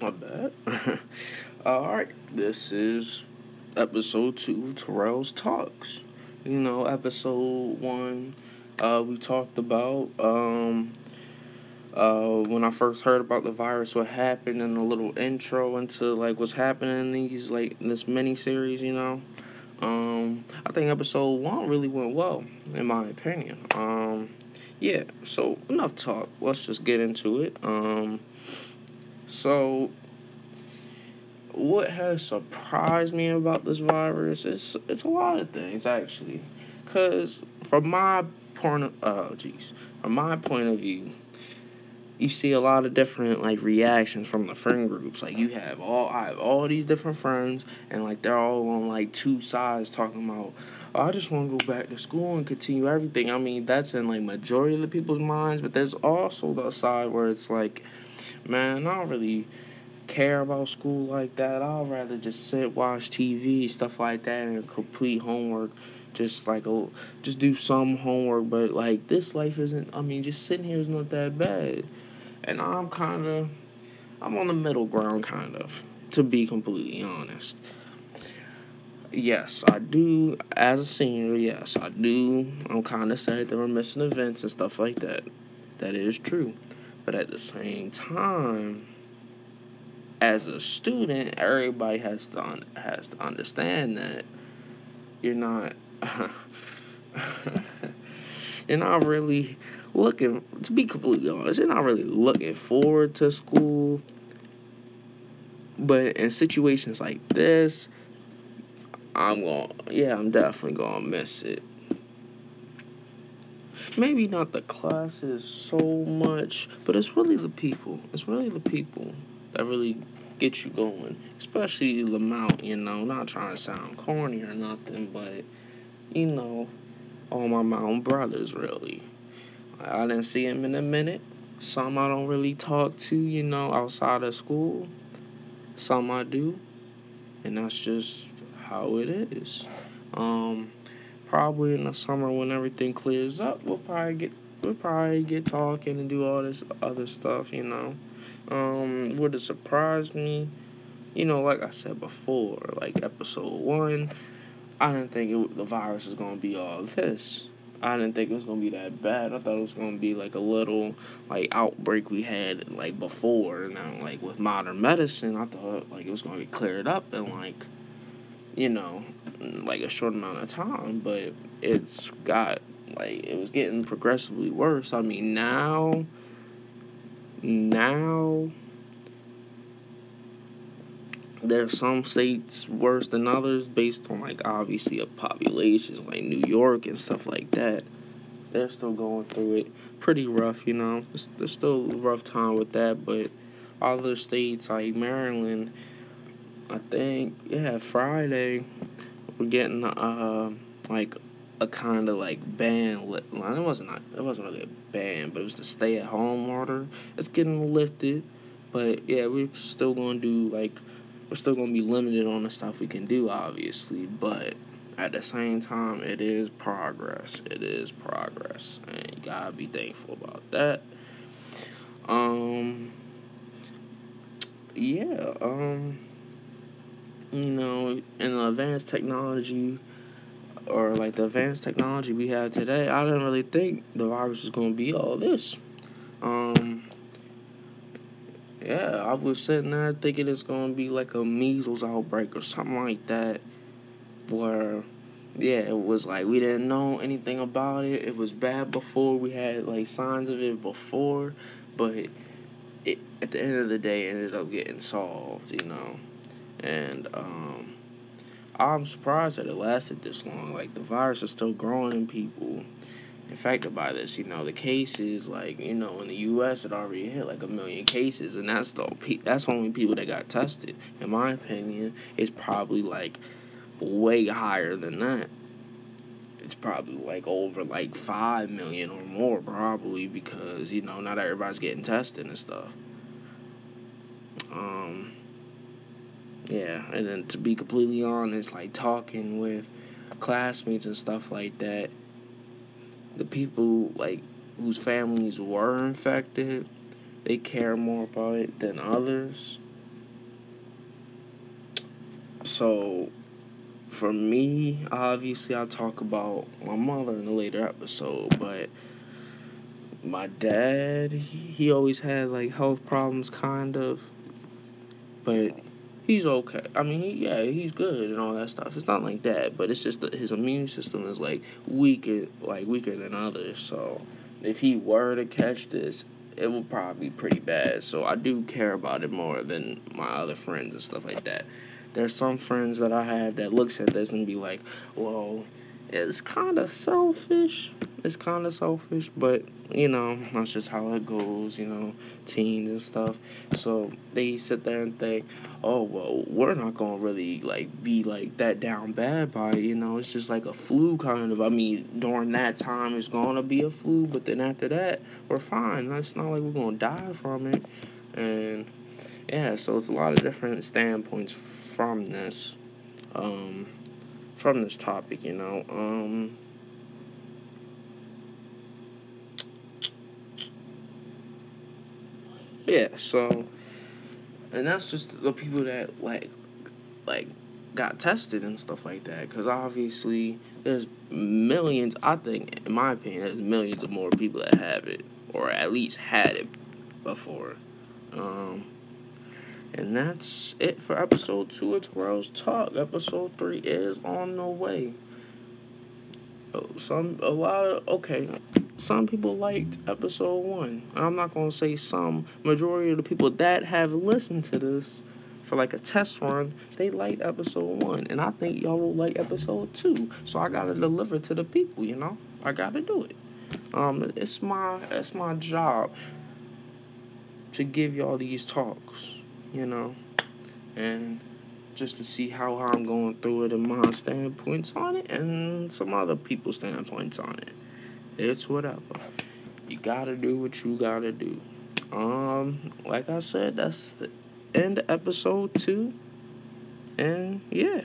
My bad. Alright, this is episode two Torrell's Talks. You know, episode one, uh, we talked about um, uh, when I first heard about the virus, what happened, and a little intro into like what's happening in these like this mini series. You know, um, I think episode one really went well, in my opinion. Um, yeah. So enough talk. Let's just get into it. Um, so what has surprised me about this virus is it's a lot of things actually, cause from my point of oh geez, from my point of view, you see a lot of different like reactions from the friend groups. Like you have all I have all these different friends, and like they're all on like two sides talking about. Oh, I just want to go back to school and continue everything. I mean, that's in like majority of the people's minds, but there's also the side where it's like, man, I don't really care about school like that. I'd rather just sit, watch TV, stuff like that, and complete homework. Just like a, just do some homework, but like this life isn't. I mean, just sitting here is not that bad, and I'm kind of, I'm on the middle ground, kind of, to be completely honest. Yes, I do. As a senior, yes, I do. I'm kind of sad that we're missing events and stuff like that. That is true, but at the same time as a student, everybody has to un- has to understand that you're not you're not really looking to be completely honest, you're not really looking forward to school. But in situations like this, I'm going yeah, I'm definitely gonna miss it. Maybe not the classes so much, but it's really the people. It's really the people that really get you going. Especially Lamount, you know, not trying to sound corny or nothing, but you know, all my mountain brothers really. I didn't see him in a minute. Some I don't really talk to, you know, outside of school. Some I do. And that's just how it is. Um probably in the summer when everything clears up, we'll probably get we'll probably get talking and do all this other stuff, you know. Um, would it surprise me? You know, like I said before, like episode one, I didn't think it, the virus was gonna be all this. I didn't think it was gonna be that bad. I thought it was gonna be like a little like outbreak we had like before, and then like with modern medicine, I thought like it was gonna be cleared up and like, you know, like a short amount of time. But it's got like it was getting progressively worse. I mean now now there's some states worse than others based on like obviously a population like New York and stuff like that. They're still going through it pretty rough, you know. There's still a rough time with that, but other states like Maryland, I think yeah, Friday we're getting uh like a kind of like ban. It wasn't not, it wasn't really a ban, but it was the stay at home order. It's getting lifted, but yeah, we're still gonna do like we're still gonna be limited on the stuff we can do, obviously, but at the same time, it is progress. It is progress, and you gotta be thankful about that. Um, yeah, um, you know, in the advanced technology or like the advanced technology we have today, I didn't really think the virus was gonna be all this. Um, yeah, I was sitting there thinking it's gonna be like a measles outbreak or something like that, where yeah, it was like we didn't know anything about it. It was bad before we had like signs of it before, but it at the end of the day ended up getting solved, you know, and um I'm surprised that it lasted this long. Like the virus is still growing in people infected by this. You know, the cases, like you know, in the U.S. it already hit like a million cases, and that's the that's only people that got tested. In my opinion, it's probably like way higher than that. It's probably like over like five million or more, probably because you know not everybody's getting tested and stuff. Um, yeah, and then to be completely honest, like talking with classmates and stuff like that, the people like whose families were infected, they care more about it than others. so for me, obviously, I talk about my mother in a later episode, but my dad, he, he always had like health problems, kind of, but he's okay. I mean, he, yeah, he's good and all that stuff. It's not like that, but it's just that his immune system is like weaker, like weaker than others. So if he were to catch this, it would probably be pretty bad. So I do care about it more than my other friends and stuff like that. There's some friends that I have that looks at this and be like, well, it's kind of selfish. It's kind of selfish, but you know, that's just how it goes, you know, teens and stuff. So they sit there and think, oh, well, we're not going to really, like, be, like, that down bad by you know, it's just like a flu kind of. I mean, during that time, it's going to be a flu, but then after that, we're fine. It's not like we're going to die from it. And, yeah, so it's a lot of different standpoints from this. Um, from this topic, you know. Um, yeah, so and that's just the people that like like got tested and stuff like that because obviously there's millions i think in my opinion there's millions of more people that have it or at least had it before um and that's it for episode two of Torrell's Talk. Episode three is on the way. Some a lot of okay. Some people liked episode one. I'm not gonna say some. Majority of the people that have listened to this for like a test run, they liked episode one, and I think y'all will like episode two. So I gotta deliver to the people. You know, I gotta do it. Um, it's my it's my job to give y'all these talks. You know, and just to see how I'm going through it and my standpoints on it and some other people's standpoints on it. It's whatever. You gotta do what you gotta do. Um, like I said, that's the end of episode two. And yeah.